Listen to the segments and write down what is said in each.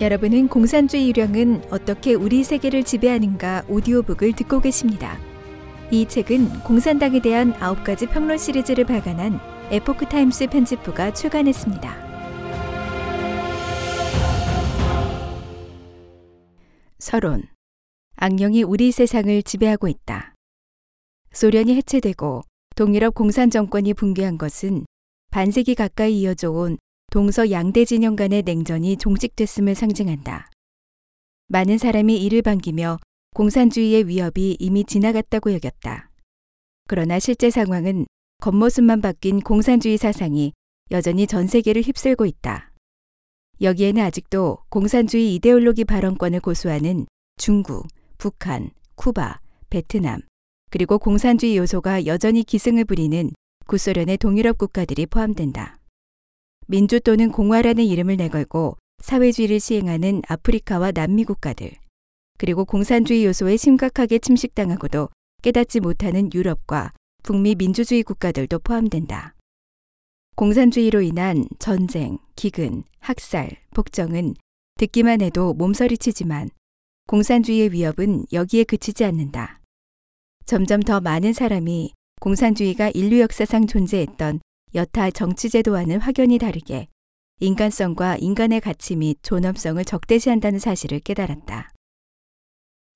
여러분은 공산주의 유령은 어떻게 우리 세계를 지배하는가 오디오북을 듣고 계십니다. 이 책은 공산당에 대한 9가지 평론 시리즈를 발간한 에포크 타임스 편집부가 출간했습니다. 서론. 악령이 우리 세상을 지배하고 있다. 소련이 해체되고 동유럽 공산 정권이 붕괴한 것은 반세기 가까이 이어져 온 동서 양대 진영 간의 냉전이 종식됐음을 상징한다. 많은 사람이 이를 반기며 공산주의의 위협이 이미 지나갔다고 여겼다. 그러나 실제 상황은 겉모습만 바뀐 공산주의 사상이 여전히 전 세계를 휩쓸고 있다. 여기에는 아직도 공산주의 이데올로기 발언권을 고수하는 중국, 북한, 쿠바, 베트남, 그리고 공산주의 요소가 여전히 기승을 부리는 구소련의 동유럽 국가들이 포함된다. 민주 또는 공화라는 이름을 내걸고 사회주의를 시행하는 아프리카와 남미 국가들, 그리고 공산주의 요소에 심각하게 침식당하고도 깨닫지 못하는 유럽과 북미 민주주의 국가들도 포함된다. 공산주의로 인한 전쟁, 기근, 학살, 복정은 듣기만 해도 몸서리치지만 공산주의의 위협은 여기에 그치지 않는다. 점점 더 많은 사람이 공산주의가 인류 역사상 존재했던 여타 정치제도와는 확연히 다르게 인간성과 인간의 가치 및 존엄성을 적대시한다는 사실을 깨달았다.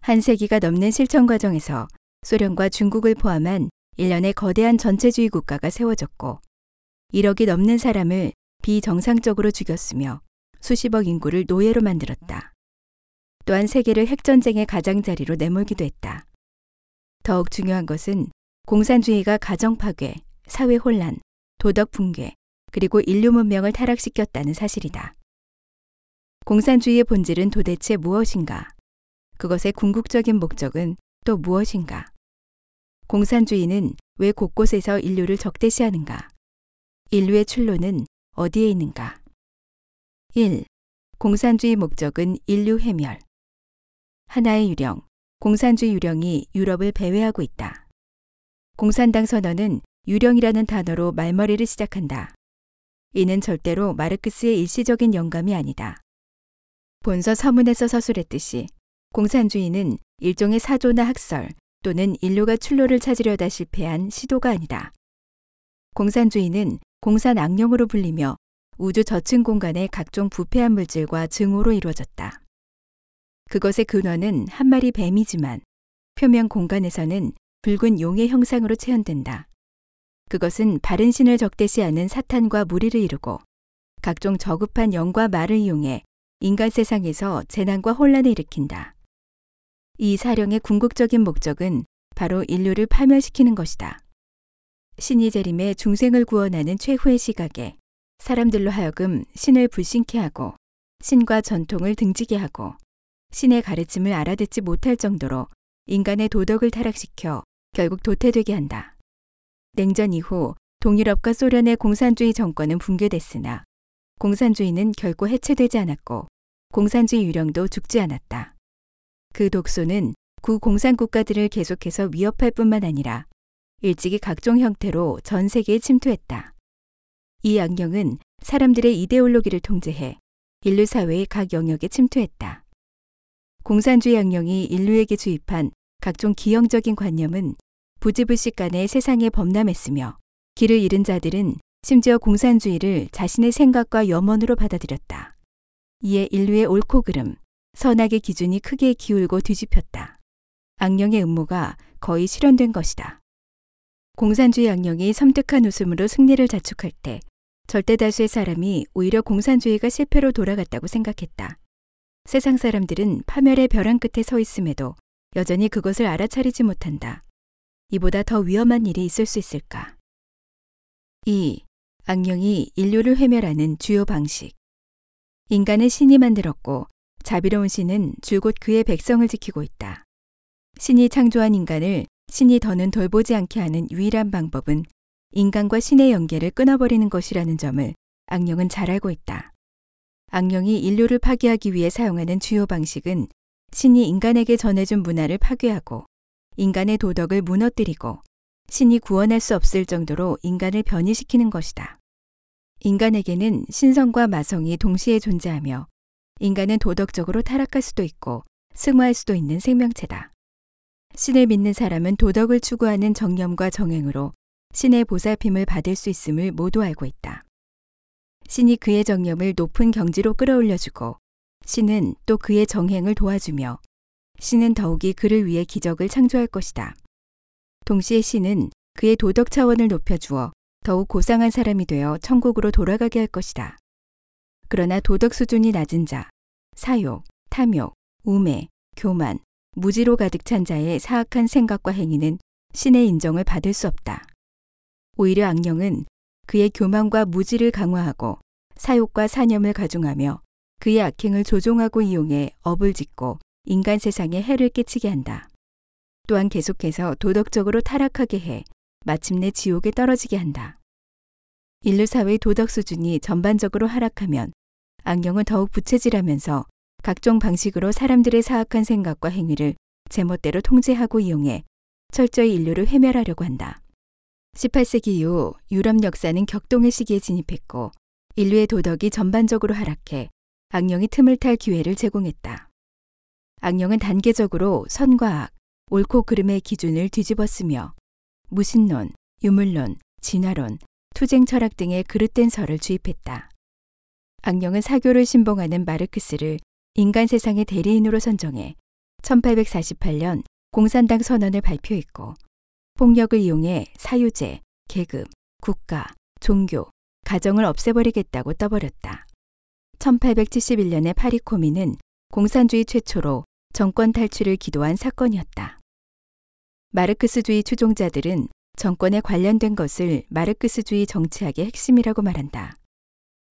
한 세기가 넘는 실천 과정에서 소련과 중국을 포함한 일련의 거대한 전체주의 국가가 세워졌고 1억이 넘는 사람을 비정상적으로 죽였으며 수십억 인구를 노예로 만들었다. 또한 세계를 핵전쟁의 가장자리로 내몰기도 했다. 더욱 중요한 것은 공산주의가 가정 파괴, 사회 혼란, 도덕 붕괴, 그리고 인류 문명을 타락시켰다는 사실이다. 공산주의의 본질은 도대체 무엇인가? 그것의 궁극적인 목적은 또 무엇인가? 공산주의는 왜 곳곳에서 인류를 적대시하는가? 인류의 출路는 어디에 있는가? 1. 공산주의 목적은 인류 해멸. 하나의 유령, 공산주의 유령이 유럽을 배회하고 있다. 공산당 선언은 유령이라는 단어로 말머리를 시작한다. 이는 절대로 마르크스의 일시적인 영감이 아니다. 본서 서문에서 서술했듯이 공산주의는 일종의 사조나 학설 또는 인류가 출로를 찾으려다 실패한 시도가 아니다. 공산주의는 공산 악령으로 불리며 우주 저층 공간의 각종 부패한 물질과 증오로 이루어졌다. 그것의 근원은 한 마리 뱀이지만 표면 공간에서는 붉은 용의 형상으로 체현된다. 그것은 바른 신을 적대시하는 사탄과 무리를 이루고 각종 저급한 영과 말을 이용해 인간 세상에서 재난과 혼란을 일으킨다. 이 사령의 궁극적인 목적은 바로 인류를 파멸시키는 것이다. 신이 재림의 중생을 구원하는 최후의 시각에 사람들로 하여금 신을 불신케 하고 신과 전통을 등지게 하고 신의 가르침을 알아듣지 못할 정도로 인간의 도덕을 타락시켜 결국 도태되게 한다. 냉전 이후 동유럽과 소련의 공산주의 정권은 붕괴됐으나 공산주의는 결코 해체되지 않았고 공산주의 유령도 죽지 않았다. 그 독소는 구공산 국가들을 계속해서 위협할 뿐만 아니라 일찍이 각종 형태로 전 세계에 침투했다. 이 악령은 사람들의 이데올로기를 통제해 인류 사회의 각 영역에 침투했다. 공산주의 악령이 인류에게 주입한 각종 기형적인 관념은 부지불식 간에 세상에 범람했으며 길을 잃은 자들은 심지어 공산주의를 자신의 생각과 염원으로 받아들였다. 이에 인류의 옳고 그름, 선악의 기준이 크게 기울고 뒤집혔다. 악령의 음모가 거의 실현된 것이다. 공산주의 악령이 섬뜩한 웃음으로 승리를 자축할 때 절대 다수의 사람이 오히려 공산주의가 실패로 돌아갔다고 생각했다. 세상 사람들은 파멸의 벼랑 끝에 서 있음에도 여전히 그것을 알아차리지 못한다. 이보다 더 위험한 일이 있을 수 있을까? 2. 악령이 인류를 회멸하는 주요 방식. 인간은 신이 만들었고 자비로운 신은 줄곧 그의 백성을 지키고 있다. 신이 창조한 인간을 신이 더는 돌보지 않게 하는 유일한 방법은 인간과 신의 연계를 끊어버리는 것이라는 점을 악령은 잘 알고 있다. 악령이 인류를 파괴하기 위해 사용하는 주요 방식은 신이 인간에게 전해준 문화를 파괴하고 인간의 도덕을 무너뜨리고 신이 구원할 수 없을 정도로 인간을 변이시키는 것이다. 인간에게는 신성과 마성이 동시에 존재하며 인간은 도덕적으로 타락할 수도 있고 승화할 수도 있는 생명체다. 신을 믿는 사람은 도덕을 추구하는 정념과 정행으로 신의 보살핌을 받을 수 있음을 모두 알고 있다. 신이 그의 정념을 높은 경지로 끌어올려주고 신은 또 그의 정행을 도와주며 신은 더욱이 그를 위해 기적을 창조할 것이다. 동시에 신은 그의 도덕 차원을 높여주어 더욱 고상한 사람이 되어 천국으로 돌아가게 할 것이다. 그러나 도덕 수준이 낮은 자, 사욕, 탐욕, 우매, 교만, 무지로 가득 찬 자의 사악한 생각과 행위는 신의 인정을 받을 수 없다. 오히려 악령은 그의 교만과 무지를 강화하고 사욕과 사념을 가중하며 그의 악행을 조종하고 이용해 업을 짓고 인간 세상에 해를 끼치게 한다. 또한 계속해서 도덕적으로 타락하게 해 마침내 지옥에 떨어지게 한다. 인류 사회의 도덕 수준이 전반적으로 하락하면 악령은 더욱 부채질하면서 각종 방식으로 사람들의 사악한 생각과 행위를 제멋대로 통제하고 이용해 철저히 인류를 회멸하려고 한다. 18세기 이후 유럽 역사는 격동의 시기에 진입했고 인류의 도덕이 전반적으로 하락해 악령이 틈을 탈 기회를 제공했다. 악령은 단계적으로 선과 악, 옳고 그름의 기준을 뒤집었으며 무신론, 유물론, 진화론, 투쟁 철학 등의 그릇된 설을 주입했다. 악령은 사교를 신봉하는 마르크스를 인간 세상의 대리인으로 선정해 1848년 공산당 선언을 발표했고 폭력을 이용해 사유제, 계급, 국가, 종교, 가정을 없애버리겠다고 떠벌였다. 1871년의 파리 코미는 공산주의 최초로 정권 탈출을 기도한 사건이었다. 마르크스주의 추종자들은 정권에 관련된 것을 마르크스주의 정치학의 핵심이라고 말한다.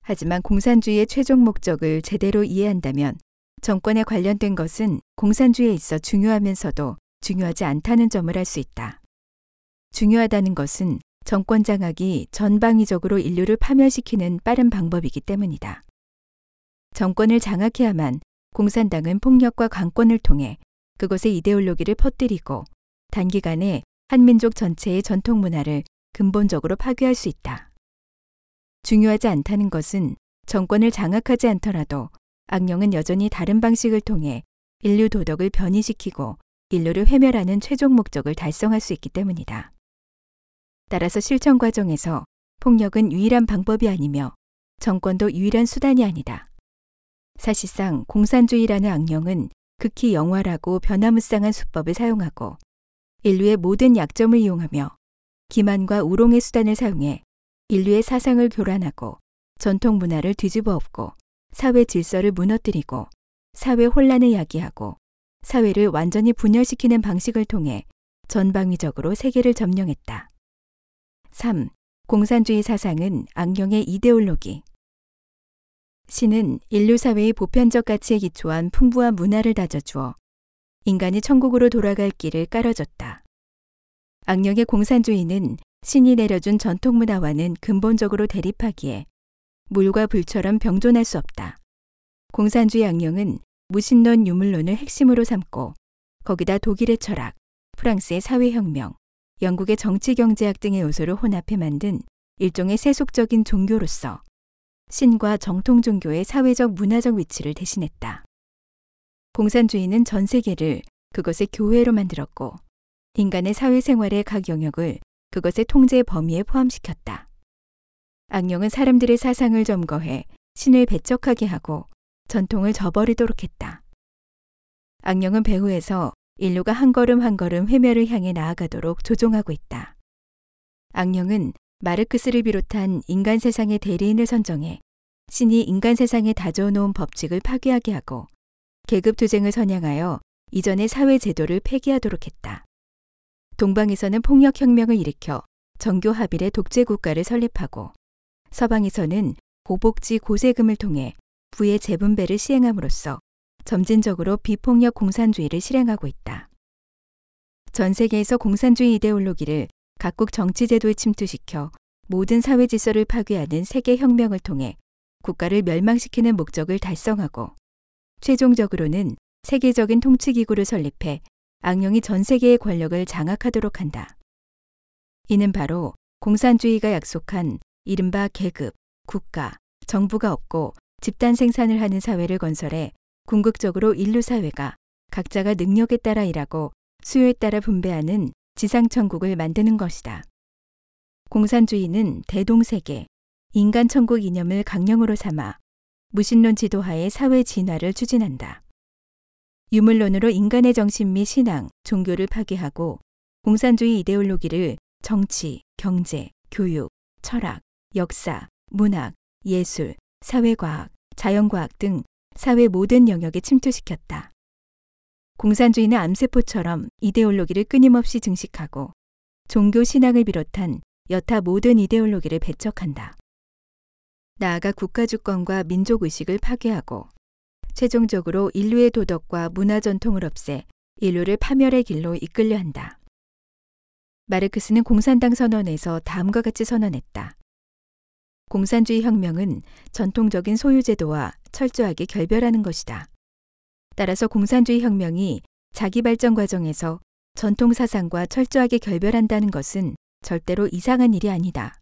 하지만 공산주의의 최종 목적을 제대로 이해한다면 정권에 관련된 것은 공산주의에 있어 중요하면서도 중요하지 않다는 점을 알 수 있다. 중요하다는 것은 정권 장악이 전방위적으로 인류를 파멸시키는 빠른 방법이기 때문이다. 정권을 장악해야만 공산당은 폭력과 강권을 통해 그것의 이데올로기를 퍼뜨리고 단기간에 한민족 전체의 전통 문화를 근본적으로 파괴할 수 있다. 중요하지 않다는 것은 정권을 장악하지 않더라도 악령은 여전히 다른 방식을 통해 인류 도덕을 변이시키고 인류를 회멸하는 최종 목적을 달성할 수 있기 때문이다. 따라서 실천 과정에서 폭력은 유일한 방법이 아니며 정권도 유일한 수단이 아니다. 사실상 공산주의라는 악령은 극히 영활하고 변화무쌍한 수법을 사용하고 인류의 모든 약점을 이용하며 기만과 우롱의 수단을 사용해 인류의 사상을 교란하고 전통 문화를 뒤집어 엎고 사회 질서를 무너뜨리고 사회 혼란을 야기하고 사회를 완전히 분열시키는 방식을 통해 전방위적으로 세계를 점령했다. 3. 공산주의 사상은 악령의 이데올로기. 신은 인류 사회의 보편적 가치에 기초한 풍부한 문화를 다져주어 인간이 천국으로 돌아갈 길을 깔아줬다. 악령의 공산주의는 신이 내려준 전통 문화와는 근본적으로 대립하기에 물과 불처럼 병존할 수 없다. 공산주의 악령은 무신론 유물론을 핵심으로 삼고 거기다 독일의 철학, 프랑스의 사회혁명, 영국의 정치경제학 등의 요소를 혼합해 만든 일종의 세속적인 종교로서 신과 정통 종교의 사회적 문화적 위치를 대신했다. 공산주의는 전 세계를 그것의 교회로 만들었고 인간의 사회생활의 각 영역을 그것의 통제 범위에 포함시켰다. 악령은 사람들의 사상을 점거해 신을 배척하게 하고 전통을 저버리도록 했다. 악령은 배후에서 인류가 한 걸음 한 걸음 회멸을 향해 나아가도록 조종하고 있다. 악령은 마르크스를 비롯한 인간 세상의 대리인을 선정해 신이 인간 세상에 다져놓은 법칙을 파괴하게 하고 계급 투쟁을 선양하여 이전의 사회 제도를 폐기하도록 했다. 동방에서는 폭력 혁명을 일으켜 정교 합일의 독재 국가를 설립하고 서방에서는 고복지 고세금을 통해 부의 재분배를 시행함으로써 점진적으로 비폭력 공산주의를 실행하고 있다. 전 세계에서 공산주의 이데올로기를 각국 정치제도에 침투시켜 모든 사회 질서를 파괴하는 세계 혁명을 통해 국가를 멸망시키는 목적을 달성하고 최종적으로는 세계적인 통치기구를 설립해 악령이 전 세계의 권력을 장악하도록 한다. 이는 바로 공산주의가 약속한 이른바 계급, 국가, 정부가 없고 집단 생산을 하는 사회를 건설해 궁극적으로 인류 사회가 각자가 능력에 따라 일하고 수요에 따라 분배하는 지상천국을 만드는 것이다. 공산주의는 대동세계, 인간천국 이념을 강령으로 삼아 무신론 지도하에 사회 진화를 추진한다. 유물론으로 인간의 정신 및 신앙, 종교를 파괴하고 공산주의 이데올로기를 정치, 경제, 교육, 철학, 역사, 문학, 예술, 사회과학, 자연과학 등 사회 모든 영역에 침투시켰다. 공산주의는 암세포처럼 이데올로기를 끊임없이 증식하고 종교 신앙을 비롯한 여타 모든 이데올로기를 배척한다. 나아가 국가주권과 민족의식을 파괴하고 최종적으로 인류의 도덕과 문화 전통을 없애 인류를 파멸의 길로 이끌려 한다. 마르크스는 공산당 선언에서 다음과 같이 선언했다. 공산주의 혁명은 전통적인 소유제도와 철저하게 결별하는 것이다. 따라서 공산주의 혁명이 자기 발전 과정에서 전통 사상과 철저하게 결별한다는 것은 절대로 이상한 일이 아니다.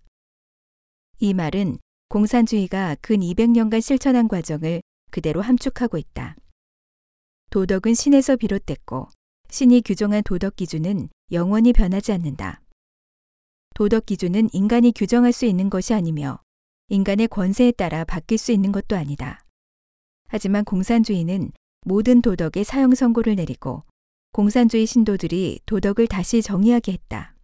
이 말은 공산주의가 근 200년간 실천한 과정을 그대로 함축하고 있다. 도덕은 신에서 비롯됐고 신이 규정한 도덕 기준은 영원히 변하지 않는다. 도덕 기준은 인간이 규정할 수 있는 것이 아니며 인간의 권세에 따라 바뀔 수 있는 것도 아니다. 하지만 공산주의는 모든 도덕의 사형 선고를 내리고 공산주의 신도들이 도덕을 다시 정의하게 했다.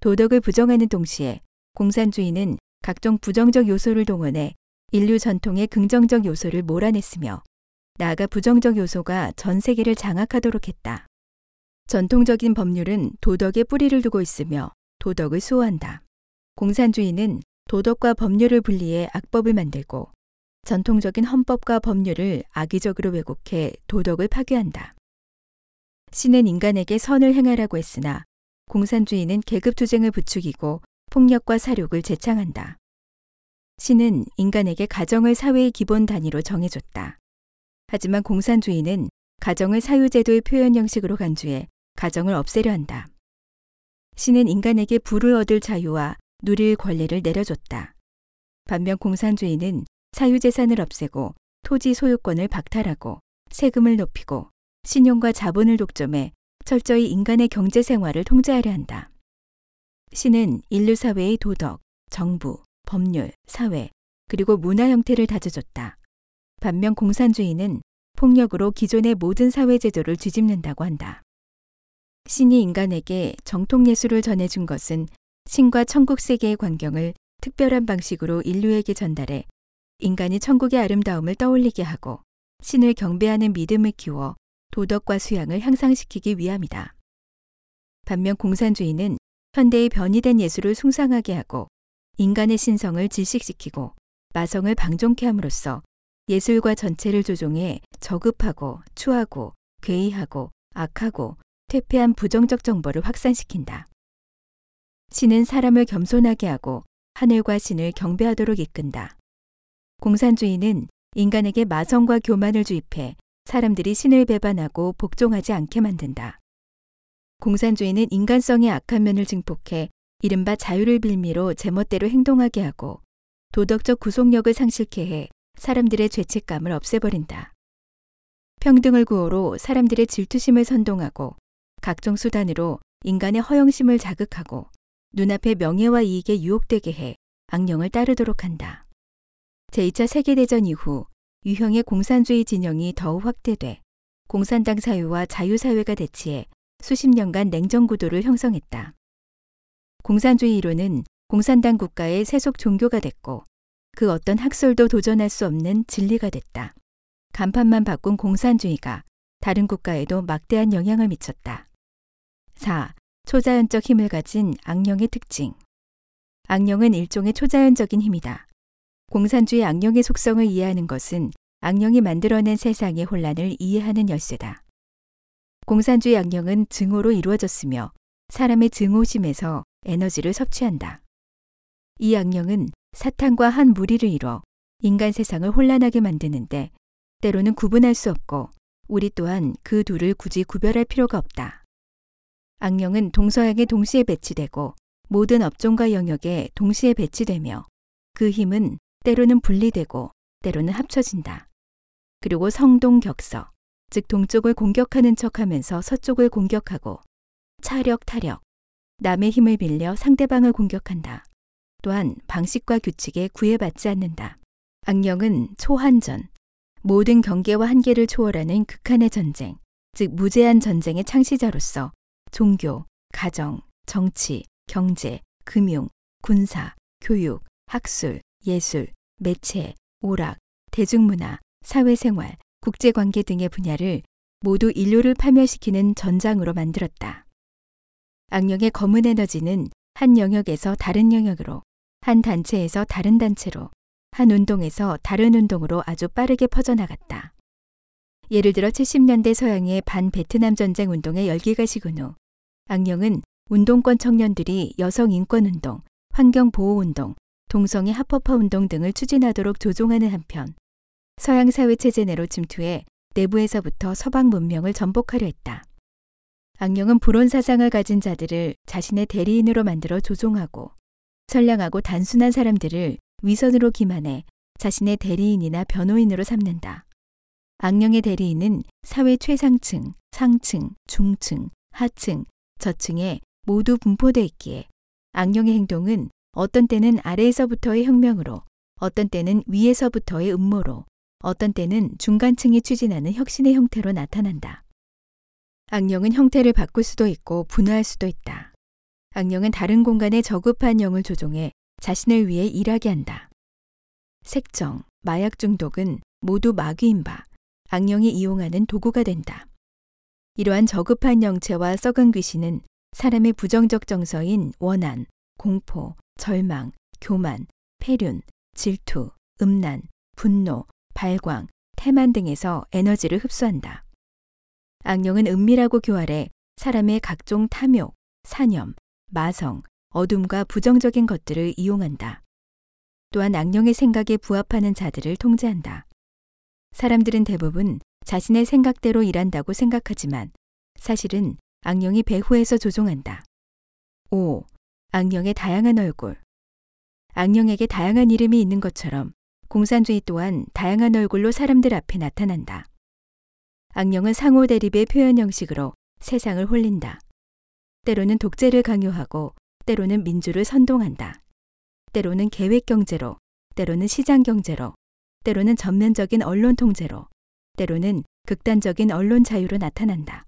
도덕을 부정하는 동시에 공산주의는 각종 부정적 요소를 동원해 인류 전통의 긍정적 요소를 몰아냈으며 나아가 부정적 요소가 전 세계를 장악하도록 했다. 전통적인 법률은 도덕에 뿌리를 두고 있으며 도덕을 수호한다. 공산주의는 도덕과 법률을 분리해 악법을 만들고 전통적인 헌법과 법률을 악의적으로 왜곡해 도덕을 파괴한다. 신은 인간에게 선을 행하라고 했으나 공산주의는 계급투쟁을 부추기고 폭력과 사륙을 제창한다. 신은 인간에게 가정을 사회의 기본 단위로 정해줬다. 하지만 공산주의는 가정을 사유제도의 표현 형식으로 간주해 가정을 없애려 한다. 신은 인간에게 부를 얻을 자유와 누릴 권리를 내려줬다. 반면 공산주의는 사유재산을 없애고 토지 소유권을 박탈하고 세금을 높이고 신용과 자본을 독점해 철저히 인간의 경제 생활을 통제하려 한다. 신은 인류 사회의 도덕, 정부, 법률, 사회, 그리고 문화 형태를 다져줬다. 반면 공산주의는 폭력으로 기존의 모든 사회 제도를 뒤집는다고 한다. 신이 인간에게 정통 예술을 전해준 것은 신과 천국 세계의 광경을 특별한 방식으로 인류에게 전달해 인간이 천국의 아름다움을 떠올리게 하고 신을 경배하는 믿음을 키워 도덕과 수양을 향상시키기 위함이다. 반면 공산주의는 현대의 변이된 예술을 숭상하게 하고 인간의 신성을 질식시키고 마성을 방종케 함으로써 예술과 전체를 조종해 저급하고 추하고 괴이하고 악하고 퇴폐한 부정적 정보를 확산시킨다. 신은 사람을 겸손하게 하고 하늘과 신을 경배하도록 이끈다. 공산주의는 인간에게 마성과 교만을 주입해 사람들이 신을 배반하고 복종하지 않게 만든다. 공산주의는 인간성의 악한 면을 증폭해 이른바 자유를 빌미로 제멋대로 행동하게 하고 도덕적 구속력을 상실케 해 사람들의 죄책감을 없애버린다. 평등을 구호로 사람들의 질투심을 선동하고 각종 수단으로 인간의 허영심을 자극하고 눈앞의 명예와 이익에 유혹되게 해 악령을 따르도록 한다. 제2차 세계대전 이후 유형의 공산주의 진영이 더욱 확대돼 공산당 사회와 자유사회가 대치해 수십 년간 냉전 구도를 형성했다. 공산주의 이론은 공산당 국가의 세속 종교가 됐고 그 어떤 학설도 도전할 수 없는 진리가 됐다. 간판만 바꾼 공산주의가 다른 국가에도 막대한 영향을 미쳤다. 4. 초자연적 힘을 가진 악령의 특징. 악령은 일종의 초자연적인 힘이다. 공산주의 악령의 속성을 이해하는 것은 악령이 만들어낸 세상의 혼란을 이해하는 열쇠다. 공산주의 악령은 증오로 이루어졌으며 사람의 증오심에서 에너지를 섭취한다. 이 악령은 사탄과 한 무리를 이뤄 인간 세상을 혼란하게 만드는데 때로는 구분할 수 없고 우리 또한 그 둘을 굳이 구별할 필요가 없다. 악령은 동서양에 동시에 배치되고 모든 업종과 영역에 동시에 배치되며 그 힘은 때로는 분리되고 때로는 합쳐진다. 그리고 성동격서, 즉 동쪽을 공격하는 척하면서 서쪽을 공격하고 차력 타력, 남의 힘을 빌려 상대방을 공격한다. 또한 방식과 규칙에 구애받지 않는다. 악령은 초한전, 모든 경계와 한계를 초월하는 극한의 전쟁, 즉 무제한 전쟁의 창시자로서 종교, 가정, 정치, 경제, 금융, 군사, 교육, 학술, 예술, 매체, 오락, 대중문화, 사회생활, 국제관계 등의 분야를 모두 인류를 파멸시키는 전장으로 만들었다. 악령의 검은 에너지는 한 영역에서 다른 영역으로, 한 단체에서 다른 단체로, 한 운동에서 다른 운동으로 아주 빠르게 퍼져나갔다. 예를 들어 70년대 서양의 반 베트남 전쟁 운동의 열기가 식은 후 악령은 운동권 청년들이 여성 인권 운동, 환경 보호 운동, 동성애 합법화 운동 등을 추진하도록 조종하는 한편 서양 사회 체제 내로 침투해 내부에서부터 서방 문명을 전복하려 했다. 악령은 불온 사상을 가진 자들을 자신의 대리인으로 만들어 조종하고 선량하고 단순한 사람들을 위선으로 기만해 자신의 대리인이나 변호인으로 삼는다. 악령의 대리인은 사회 최상층, 상층, 중층, 하층, 저층에 모두 분포돼 있기에 악령의 행동은 어떤 때는 아래에서부터의 혁명으로, 어떤 때는 위에서부터의 음모로, 어떤 때는 중간층이 추진하는 혁신의 형태로 나타난다. 악령은 형태를 바꿀 수도 있고 분화할 수도 있다. 악령은 다른 공간에 저급한 영을 조종해 자신을 위해 일하게 한다. 색정, 마약 중독은 모두 마귀인 바 악령이 이용하는 도구가 된다. 이러한 저급한 영체와 썩은 귀신은 사람의 부정적 정서인 원한, 공포, 절망, 교만, 폐륜, 질투, 음란, 분노, 발광, 태만 등에서 에너지를 흡수한다. 악령은 은밀하고 교활해 사람의 각종 탐욕, 사념, 마성, 어둠과 부정적인 것들을 이용한다. 또한 악령의 생각에 부합하는 자들을 통제한다. 사람들은 대부분 자신의 생각대로 일한다고 생각하지만 사실은 악령이 배후에서 조종한다. 5. 악령의 다양한 얼굴. 악령에게 다양한 이름이 있는 것처럼 공산주의 또한 다양한 얼굴로 사람들 앞에 나타난다. 악령은 상호 대립의 표현 형식으로 세상을 홀린다. 때로는 독재를 강요하고 때로는 민주를 선동한다. 때로는 계획 경제로, 때로는 시장 경제로, 때로는 전면적인 언론 통제로, 때로는 극단적인 언론 자유로 나타난다.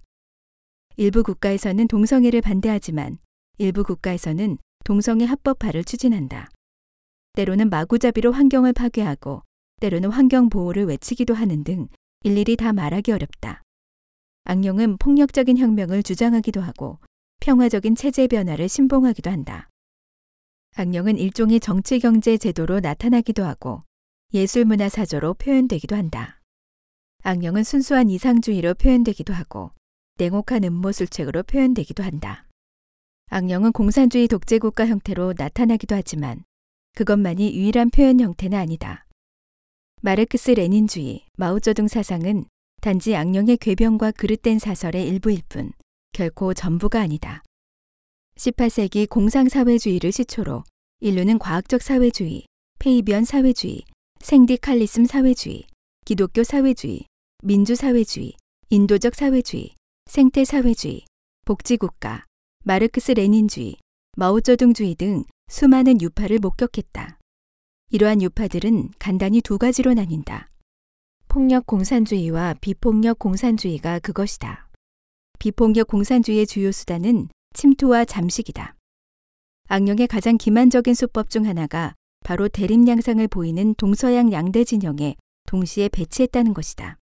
일부 국가에서는 동성애를 반대하지만 일부 국가에서는 동성애 합법화를 추진한다. 때로는 마구잡이로 환경을 파괴하고 때로는 환경 보호를 외치기도 하는 등 일일이 다 말하기 어렵다. 악령은 폭력적인 혁명을 주장하기도 하고 평화적인 체제 변화를 신봉하기도 한다. 악령은 일종의 정치 경제 제도로 나타나기도 하고 예술 문화 사조로 표현되기도 한다. 악령은 순수한 이상주의로 표현되기도 하고 냉혹한 음모술책으로 표현되기도 한다. 악령은 공산주의 독재국가 형태로 나타나기도 하지만 그것만이 유일한 표현 형태는 아니다. 마르크스 레닌주의, 마오쩌둥 사상은 단지 악령의 궤변과 그릇된 사설의 일부일 뿐 결코 전부가 아니다. 18세기 공상사회주의를 시초로 인류는 과학적 사회주의, 페이비언 사회주의, 생디칼리즘 사회주의, 기독교 사회주의, 민주사회주의, 인도적 사회주의, 생태사회주의, 복지국가, 마르크스 레닌주의, 마오쩌둥주의 등 수많은 유파를 목격했다. 이러한 유파들은 간단히 두 가지로 나뉜다. 폭력 공산주의와 비폭력 공산주의가 그것이다. 비폭력 공산주의의 주요 수단은 침투와 잠식이다. 악령의 가장 기만적인 수법 중 하나가 바로 대립 양상을 보이는 동서양 양대 진영에 동시에 배치했다는 것이다.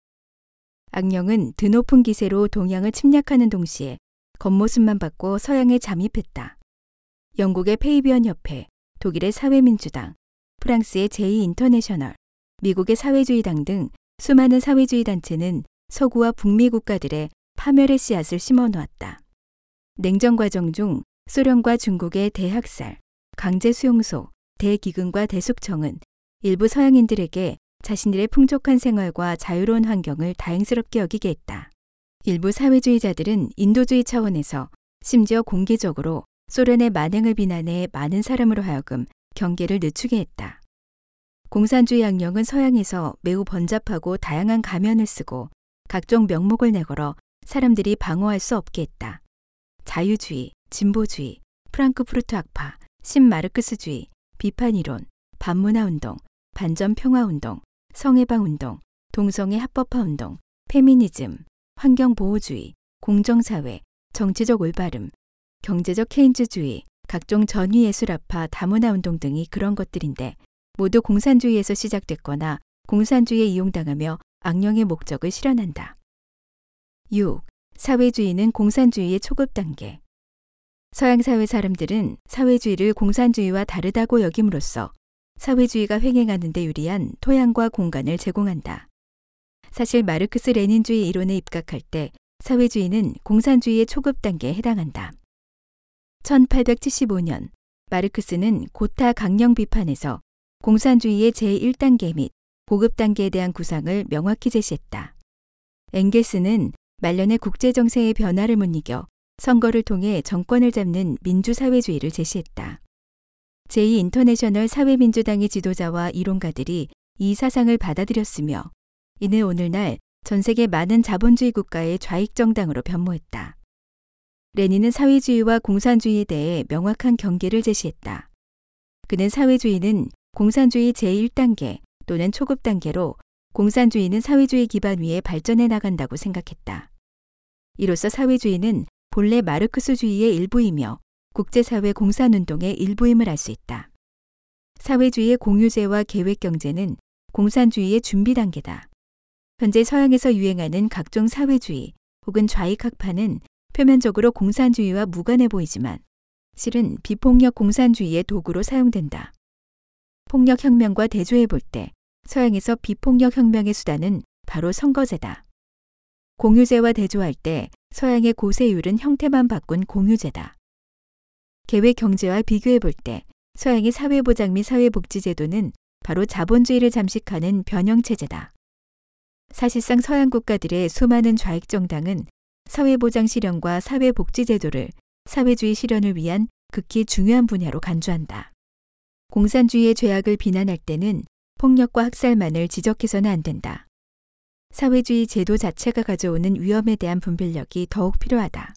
악령은 드높은 기세로 동양을 침략하는 동시에 겉모습만 바꿔 서양에 잠입했다. 영국의 페이비언 협회, 독일의 사회민주당, 프랑스의 제2인터내셔널, 미국의 사회주의당 등 수많은 사회주의 단체는 서구와 북미 국가들의 파멸의 씨앗을 심어 놓았다. 냉전 과정 중 소련과 중국의 대학살, 강제 수용소, 대기근과 대숙청은 일부 서양인들에게 자신들의 풍족한 생활과 자유로운 환경을 다행스럽게 여기게 했다. 일부 사회주의자들은 인도주의 차원에서 심지어 공개적으로 소련의 만행을 비난해 많은 사람으로 하여금 경계를 늦추게 했다. 공산주의 악령은 서양에서 매우 번잡하고 다양한 가면을 쓰고 각종 명목을 내걸어 사람들이 방어할 수 없게 했다. 자유주의, 진보주의, 프랑크푸르트 학파, 신마르크스주의, 비판이론, 반문화운동, 반전평화운동, 성해방운동, 동성애 합법화 운동, 페미니즘, 환경보호주의, 공정사회, 정치적 올바름, 경제적 케인즈주의, 각종 전위예술학파 다문화운동 등이 그런 것들인데 모두 공산주의에서 시작됐거나 공산주의에 이용당하며 악령의 목적을 실현한다. 6. 사회주의는 공산주의의 초급 단계. 서양 사회 사람들은 사회주의를 공산주의와 다르다고 여김으로써 사회주의가 횡행하는 데 유리한 토양과 공간을 제공한다. 사실 마르크스 레닌주의 이론에 입각할 때 사회주의는 공산주의의 초급 단계에 해당한다. 1875년 마르크스는 고타 강령 비판에서 공산주의의 제1단계 및 보급 단계에 대한 구상을 명확히 제시했다. 엥게스는 말년의 국제 정세의 변화를 못 이겨 선거를 통해 정권을 잡는 민주사회주의를 제시했다. 제2인터내셔널 사회민주당의 지도자와 이론가들이 이 사상을 받아들였으며 이는 오늘날 전 세계 많은 자본주의 국가의 좌익 정당으로 변모했다. 레닌은 사회주의와 공산주의에 대해 명확한 경계를 제시했다. 그는 사회주의는 공산주의 제1단계 또는 초급 단계로 공산주의는 사회주의 기반 위에 발전해 나간다고 생각했다. 이로써 사회주의는 본래 마르크스주의의 일부이며 국제사회 공산운동의 일부임을 알 수 있다. 사회주의의 공유제와 계획경제는 공산주의의 준비 단계다. 현재 서양에서 유행하는 각종 사회주의 혹은 좌익학파는 표면적으로 공산주의와 무관해 보이지만 실은 비폭력 공산주의의 도구로 사용된다. 폭력혁명과 대조해 볼 때 서양에서 비폭력 혁명의 수단은 바로 선거제다. 공유제와 대조할 때 서양의 고세율은 형태만 바꾼 공유제다. 계획 경제와 비교해 볼 때 서양의 사회보장 및 사회복지제도는 바로 자본주의를 잠식하는 변형체제다. 사실상 서양 국가들의 수많은 좌익 정당은 사회보장 실현과 사회복지제도를 사회주의 실현을 위한 극히 중요한 분야로 간주한다. 공산주의의 죄악을 비난할 때는 폭력과 학살만을 지적해서는 안 된다. 사회주의 제도 자체가 가져오는 위험에 대한 분별력이 더욱 필요하다.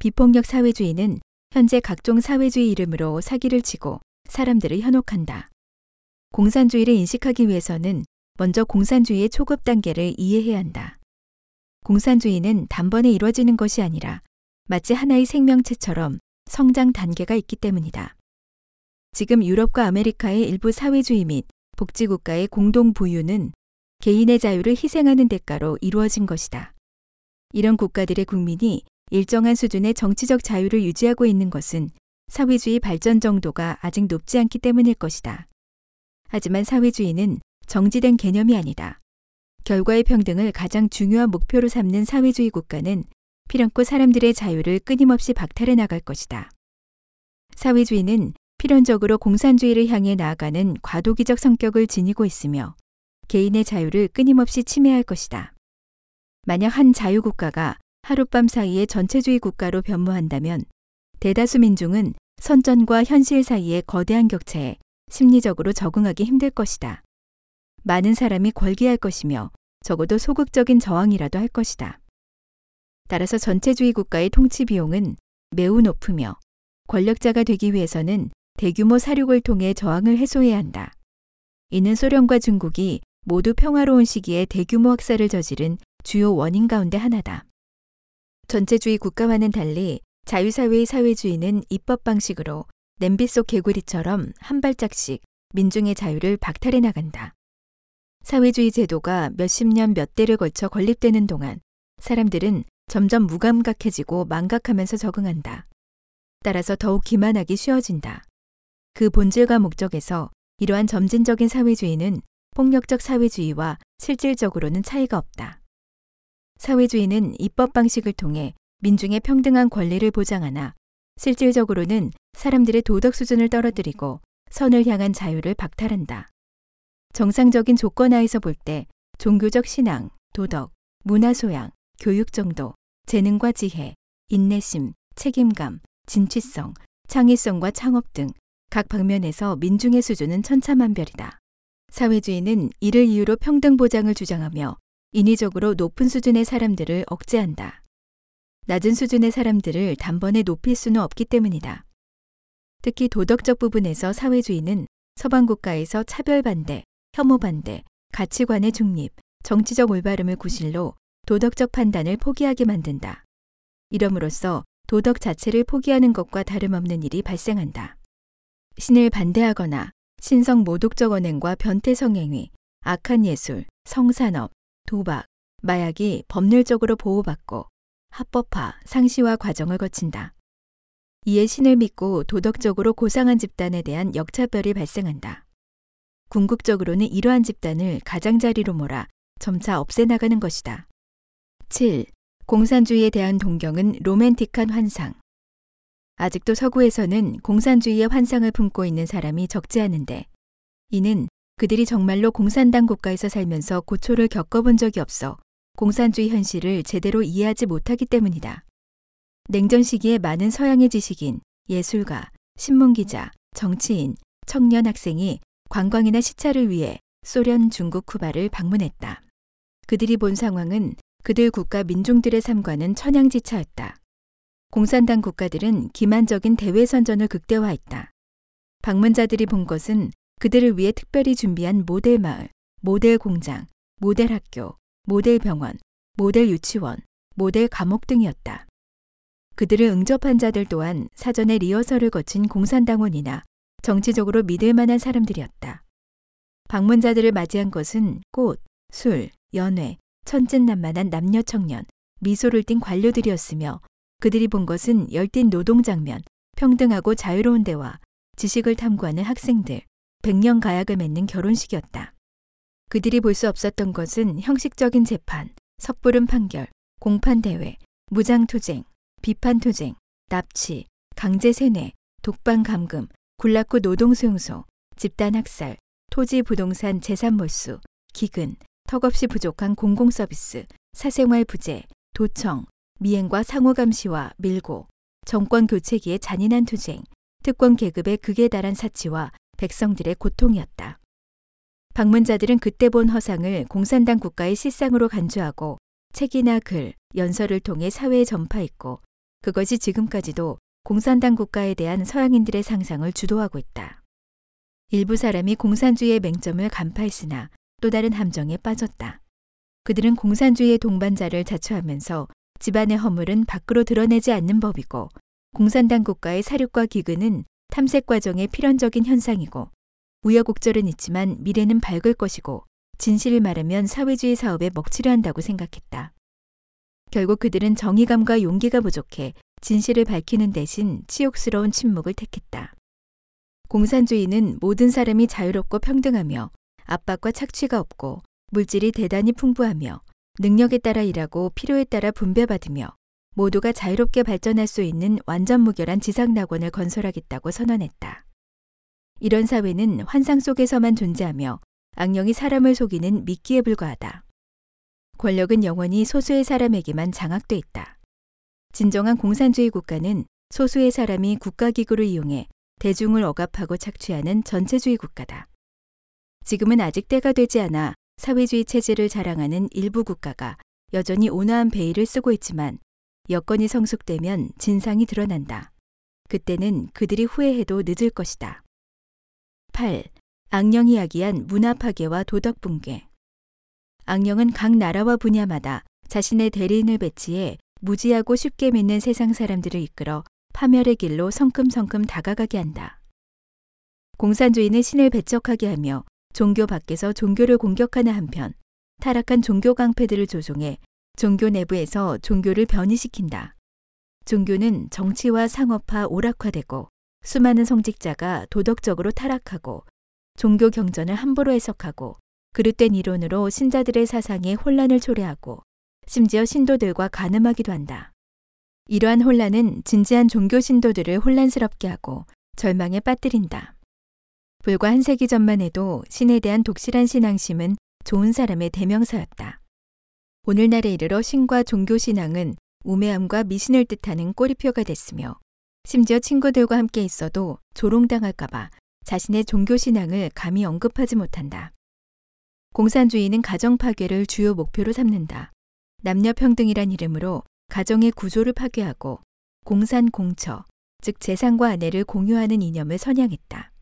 비폭력 사회주의는 현재 각종 사회주의 이름으로 사기를 치고 사람들을 현혹한다. 공산주의를 인식하기 위해서는 먼저 공산주의의 초급 단계를 이해해야 한다. 공산주의는 단번에 이루어지는 것이 아니라 마치 하나의 생명체처럼 성장 단계가 있기 때문이다. 지금 유럽과 아메리카의 일부 사회주의 및 복지국가의 공동 부유는 개인의 자유를 희생하는 대가로 이루어진 것이다. 이런 국가들의 국민이 일정한 수준의 정치적 자유를 유지하고 있는 것은 사회주의 발전 정도가 아직 높지 않기 때문일 것이다. 하지만 사회주의는 정지된 개념이 아니다. 결과의 평등을 가장 중요한 목표로 삼는 사회주의 국가는 필연코 사람들의 자유를 끊임없이 박탈해 나갈 것이다. 사회주의는 필연적으로 공산주의를 향해 나아가는 과도기적 성격을 지니고 있으며 개인의 자유를 끊임없이 침해할 것이다. 만약 한 자유국가가 하룻밤 사이에 전체주의 국가로 변모한다면 대다수 민중은 선전과 현실 사이의 거대한 격차에 심리적으로 적응하기 힘들 것이다. 많은 사람이 걸기할 것이며 적어도 소극적인 저항이라도 할 것이다. 따라서 전체주의 국가의 통치 비용은 매우 높으며 권력자가 되기 위해서는 대규모 사륙을 통해 저항을 해소해야 한다. 이는 소련과 중국이 모두 평화로운 시기에 대규모 학살을 저지른 주요 원인 가운데 하나다. 전체주의 국가와는 달리 자유사회의 사회주의는 입법 방식으로 냄비 속 개구리처럼 한 발짝씩 민중의 자유를 박탈해 나간다. 사회주의 제도가 몇십 년 몇 대를 걸쳐 건립되는 동안 사람들은 점점 무감각해지고 망각하면서 적응한다. 따라서 더욱 기만하기 쉬워진다. 그 본질과 목적에서 이러한 점진적인 사회주의는 폭력적 사회주의와 실질적으로는 차이가 없다. 사회주의는 입법 방식을 통해 민중의 평등한 권리를 보장하나 실질적으로는 사람들의 도덕 수준을 떨어뜨리고 선을 향한 자유를 박탈한다. 정상적인 조건하에서 볼 때 종교적 신앙, 도덕, 문화 소양, 교육 정도, 재능과 지혜, 인내심, 책임감, 진취성, 창의성과 창업 등 각 방면에서 민중의 수준은 천차만별이다. 사회주의는 이를 이유로 평등 보장을 주장하며 인위적으로 높은 수준의 사람들을 억제한다. 낮은 수준의 사람들을 단번에 높일 수는 없기 때문이다. 특히 도덕적 부분에서 사회주의는 서방 국가에서 차별 반대, 혐오 반대, 가치관의 중립, 정치적 올바름을 구실로 도덕적 판단을 포기하게 만든다. 이럼으로써 도덕 자체를 포기하는 것과 다름없는 일이 발생한다. 신을 반대하거나 신성 모독적 언행과 변태 성행위, 악한 예술, 성산업, 도박, 마약이 법률적으로 보호받고 합법화, 상시화 과정을 거친다. 이에 신을 믿고 도덕적으로 고상한 집단에 대한 역차별이 발생한다. 궁극적으로는 이러한 집단을 가장자리로 몰아 점차 없애나가는 것이다. 7. 공산주의에 대한 동경은 로맨틱한 환상. 아직도 서구에서는 공산주의의 환상을 품고 있는 사람이 적지 않은데 이는 그들이 정말로 공산당 국가에서 살면서 고초를 겪어본 적이 없어 공산주의 현실을 제대로 이해하지 못하기 때문이다. 냉전 시기에 많은 서양의 지식인, 예술가, 신문기자, 정치인, 청년 학생이 관광이나 시찰을 위해 소련, 중국, 쿠바를 방문했다. 그들이 본 상황은 그들 국가 민중들의 삶과는 천양지차였다. 공산당 국가들은 기만적인 대외 선전을 극대화했다. 방문자들이 본 것은 그들을 위해 특별히 준비한 모델 마을, 모델 공장, 모델 학교, 모델 병원, 모델 유치원, 모델 감옥 등이었다. 그들을 응접한 자들 또한 사전에 리허설을 거친 공산당원이나 정치적으로 믿을 만한 사람들이었다. 방문자들을 맞이한 것은 꽃, 술, 연회, 천진난만한 남녀 청년, 미소를 띤 관료들이었으며 그들이 본 것은 열띤 노동 장면, 평등하고 자유로운 대화, 지식을 탐구하는 학생들, 백년 가약을 맺는 결혼식이었다. 그들이 볼 수 없었던 것은 형식적인 재판, 섣부른 판결, 공판 대회, 무장 투쟁, 비판 투쟁, 납치, 강제 세뇌, 독방 감금, 굴락구 노동수용소, 집단 학살, 토지 부동산 재산 몰수, 기근, 턱없이 부족한 공공서비스, 사생활 부재, 도청, 미행과 상호감시와 밀고, 정권 교체기의 잔인한 투쟁, 특권 계급의 극에 달한 사치와 백성들의 고통이었다. 방문자들은 그때 본 허상을 공산당 국가의 실상으로 간주하고 책이나 글, 연설을 통해 사회에 전파했고 그것이 지금까지도 공산당 국가에 대한 서양인들의 상상을 주도하고 있다. 일부 사람이 공산주의의 맹점을 간파했으나 또 다른 함정에 빠졌다. 그들은 공산주의의 동반자를 자처하면서 집안의 허물은 밖으로 드러내지 않는 법이고 공산당 국가의 사륙과 기근은 탐색 과정의 필연적인 현상이고 우여곡절은 있지만 미래는 밝을 것이고 진실을 말하면 사회주의 사업에 먹칠려 한다고 생각했다. 결국 그들은 정의감과 용기가 부족해 진실을 밝히는 대신 치욕스러운 침묵을 택했다. 공산주의는 모든 사람이 자유롭고 평등하며 압박과 착취가 없고 물질이 대단히 풍부하며 능력에 따라 일하고 필요에 따라 분배받으며 모두가 자유롭게 발전할 수 있는 완전 무결한 지상 낙원을 건설하겠다고 선언했다. 이런 사회는 환상 속에서만 존재하며 악령이 사람을 속이는 미끼에 불과하다. 권력은 영원히 소수의 사람에게만 장악돼 있다. 진정한 공산주의 국가는 소수의 사람이 국가기구를 이용해 대중을 억압하고 착취하는 전체주의 국가다. 지금은 아직 때가 되지 않아 사회주의 체제를 자랑하는 일부 국가가 여전히 온화한 베일을 쓰고 있지만 여건이 성숙되면 진상이 드러난다. 그때는 그들이 후회해도 늦을 것이다. 8. 악령이 야기한 문화 파괴와 도덕 붕괴. 악령은 각 나라와 분야마다 자신의 대리인을 배치해 무지하고 쉽게 믿는 세상 사람들을 이끌어 파멸의 길로 성큼성큼 다가가게 한다. 공산주의는 신을 배척하게 하며 종교 밖에서 종교를 공격하는 한편 타락한 종교 강패들을 조종해 종교 내부에서 종교를 변이시킨다. 종교는 정치와 상업화 오락화되고 수많은 성직자가 도덕적으로 타락하고 종교 경전을 함부로 해석하고 그릇된 이론으로 신자들의 사상에 혼란을 초래하고 심지어 신도들과 가늠하기도 한다. 이러한 혼란은 진지한 종교 신도들을 혼란스럽게 하고 절망에 빠뜨린다. 불과 한 세기 전만 해도 신에 대한 독실한 신앙심은 좋은 사람의 대명사였다. 오늘날에 이르러 신과 종교 신앙은 우매함과 미신을 뜻하는 꼬리표가 됐으며 심지어 친구들과 함께 있어도 조롱당할까봐 자신의 종교 신앙을 감히 언급하지 못한다. 공산주의는 가정 파괴를 주요 목표로 삼는다. 남녀 평등이란 이름으로 가정의 구조를 파괴하고 공산 공처, 즉 재산과 아내를 공유하는 이념을 선양했다.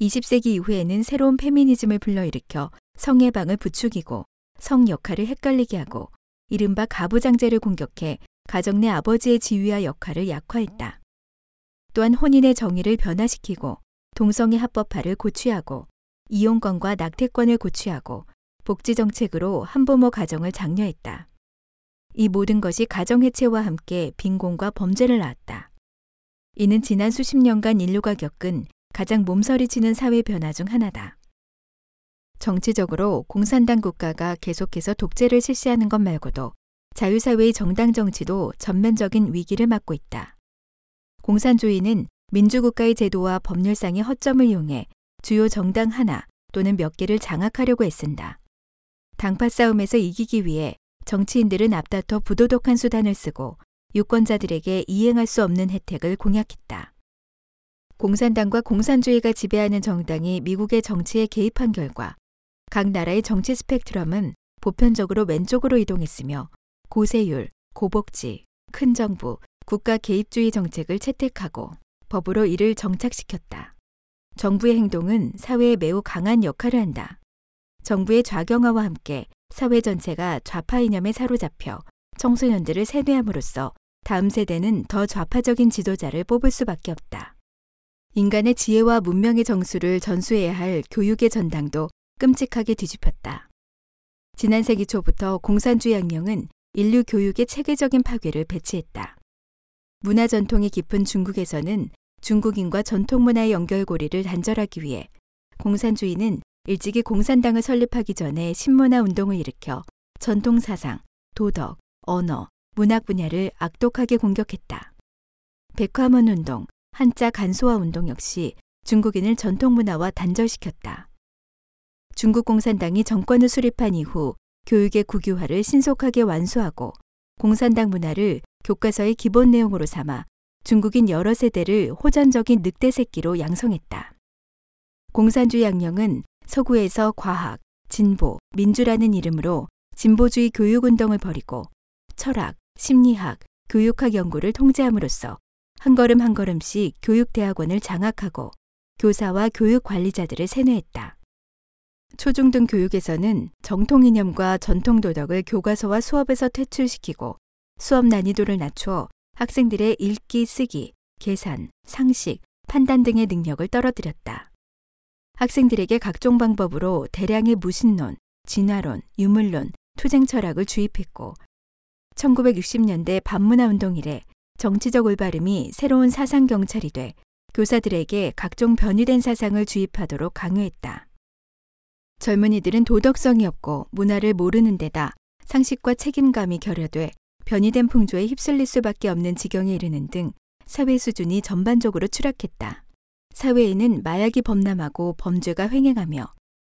20세기 이후에는 새로운 페미니즘을 불러일으켜 성해방을 부추기고 성 역할을 헷갈리게 하고 이른바 가부장제를 공격해 가정 내 아버지의 지위와 역할을 약화했다. 또한 혼인의 정의를 변화시키고 동성애 합법화를 고취하고 이용권과 낙태권을 고취하고 복지 정책으로 한부모 가정을 장려했다. 이 모든 것이 가정 해체와 함께 빈곤과 범죄를 낳았다. 이는 지난 수십 년간 인류가 겪은 가장 몸서리치는 사회 변화 중 하나다. 정치적으로 공산당 국가가 계속해서 독재를 실시하는 것 말고도 자유사회의 정당 정치도 전면적인 위기를 맞고 있다. 공산주의는 민주국가의 제도와 법률상의 허점을 이용해 주요 정당 하나 또는 몇 개를 장악하려고 애쓴다. 당파 싸움에서 이기기 위해 정치인들은 앞다퉈 부도덕한 수단을 쓰고 유권자들에게 이행할 수 없는 혜택을 공약했다. 공산당과 공산주의가 지배하는 정당이 미국의 정치에 개입한 결과 각 나라의 정치 스펙트럼은 보편적으로 왼쪽으로 이동했으며 고세율, 고복지, 큰 정부, 국가 개입주의 정책을 채택하고 법으로 이를 정착시켰다. 정부의 행동은 사회에 매우 강한 역할을 한다. 정부의 좌경화와 함께 사회 전체가 좌파 이념에 사로잡혀 청소년들을 세뇌함으로써 다음 세대는 더 좌파적인 지도자를 뽑을 수밖에 없다. 인간의 지혜와 문명의 정수를 전수해야 할 교육의 전당도 끔찍하게 뒤집혔다. 지난 세기 초부터 공산주의 혁명은 인류 교육의 체계적인 파괴를 배치했다. 문화 전통이 깊은 중국에서는 중국인과 전통 문화의 연결고리를 단절하기 위해 공산주의는 일찍이 공산당을 설립하기 전에 신문화 운동을 일으켜 전통 사상, 도덕, 언어, 문학 분야를 악독하게 공격했다. 백화문 운동, 한자 간소화 운동 역시 중국인을 전통 문화와 단절시켰다. 중국 공산당이 정권을 수립한 이후 교육의 국유화를 신속하게 완수하고 공산당 문화를 교과서의 기본 내용으로 삼아 중국인 여러 세대를 호전적인 늑대 새끼로 양성했다. 공산주의 양령은 서구에서 과학, 진보, 민주라는 이름으로 진보주의 교육운동을 벌이고 철학, 심리학, 교육학 연구를 통제함으로써 한 걸음 한 걸음씩 교육대학원을 장악하고 교사와 교육 관리자들을 세뇌했다. 초중등 교육에서는 정통 이념과 전통 도덕을 교과서와 수업에서 퇴출시키고 수업 난이도를 낮추어 학생들의 읽기, 쓰기, 계산, 상식, 판단 등의 능력을 떨어뜨렸다. 학생들에게 각종 방법으로 대량의 무신론, 진화론, 유물론, 투쟁 철학을 주입했고 1960년대 반문화 운동 이래 정치적 올바름이 새로운 사상 경찰이 돼 교사들에게 각종 변이된 사상을 주입하도록 강요했다. 젊은이들은 도덕성이 없고 문화를 모르는 데다 상식과 책임감이 결여돼 변이된 풍조에 휩쓸릴 수밖에 없는 지경에 이르는 등 사회 수준이 전반적으로 추락했다. 사회에는 마약이 범람하고 범죄가 횡행하며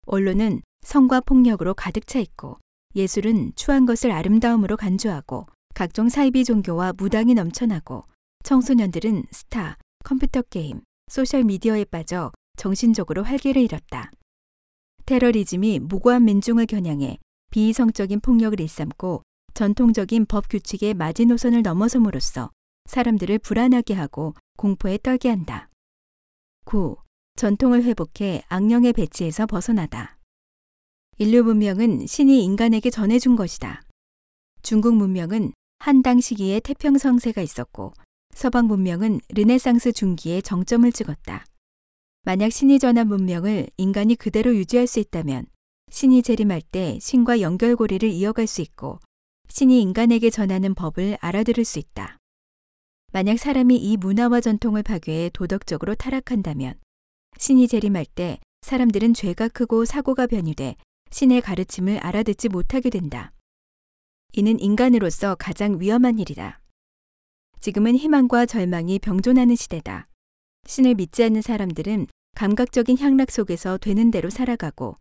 언론은 성과 폭력으로 가득 차 있고 예술은 추한 것을 아름다움으로 간주하고 각종 사이비 종교와 무당이 넘쳐나고 청소년들은 스타, 컴퓨터 게임, 소셜 미디어에 빠져 정신적으로 활기를 잃었다. 테러리즘이 무고한 민중을 겨냥해 비이성적인 폭력을 일삼고 전통적인 법 규칙의 마지노선을 넘어섬으로써 사람들을 불안하게 하고 공포에 떨게 한다. 9. 전통을 회복해 악령의 배치에서 벗어나다. 인류 문명은 신이 인간에게 전해준 것이다. 중국 문명은 한당 시기에 태평성세가 있었고 서방 문명은 르네상스 중기에 정점을 찍었다. 만약 신이 전한 문명을 인간이 그대로 유지할 수 있다면 신이 재림할 때 신과 연결고리를 이어갈 수 있고 신이 인간에게 전하는 법을 알아들을 수 있다. 만약 사람이 이 문화와 전통을 파괴해 도덕적으로 타락한다면 신이 재림할 때 사람들은 죄가 크고 사고가 변이돼 신의 가르침을 알아듣지 못하게 된다. 이는 인간으로서 가장 위험한 일이다. 지금은 희망과 절망이 병존하는 시대다. 신을 믿지 않는 사람들은 감각적인 향락 속에서 되는 대로 살아가고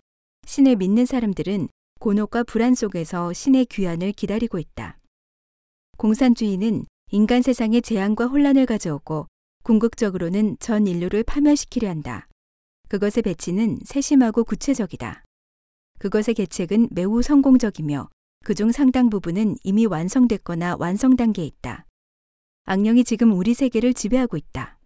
신을 믿는 사람들은 곤혹과 불안 속에서 신의 귀환을 기다리고 있다. 공산주의는 인간 세상에 재앙과 혼란을 가져오고 궁극적으로는 전 인류를 파멸시키려 한다. 그것의 배치는 세심하고 구체적이다. 그것의 계책은 매우 성공적이며 그중 상당 부분은 이미 완성됐거나 완성 단계에 있다. 악령이 지금 우리 세계를 지배하고 있다.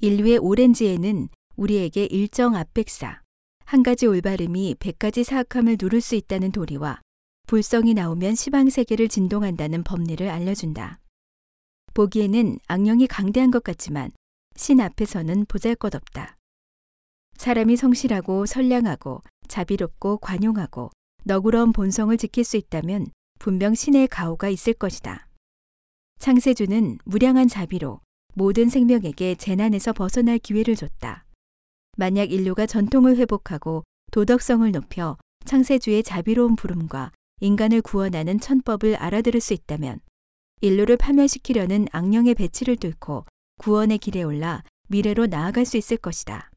인류의 오렌지에는 우리에게 일정 압백사, 한 가지 올바름이 백 가지 사악함을 누를 수 있다는 도리와 불성이 나오면 시방 세계를 진동한다는 법리를 알려준다. 보기에는 악령이 강대한 것 같지만 신 앞에서는 보잘 것 없다. 사람이 성실하고 선량하고 자비롭고 관용하고 너그러운 본성을 지킬 수 있다면 분명 신의 가호가 있을 것이다. 창세주는 무량한 자비로 모든 생명에게 재난에서 벗어날 기회를 줬다. 만약 인류가 전통을 회복하고 도덕성을 높여 창세주의 자비로운 부름과 인간을 구원하는 천법을 알아들을 수 있다면 인류를 파멸시키려는 악령의 배치를 뚫고 구원의 길에 올라 미래로 나아갈 수 있을 것이다.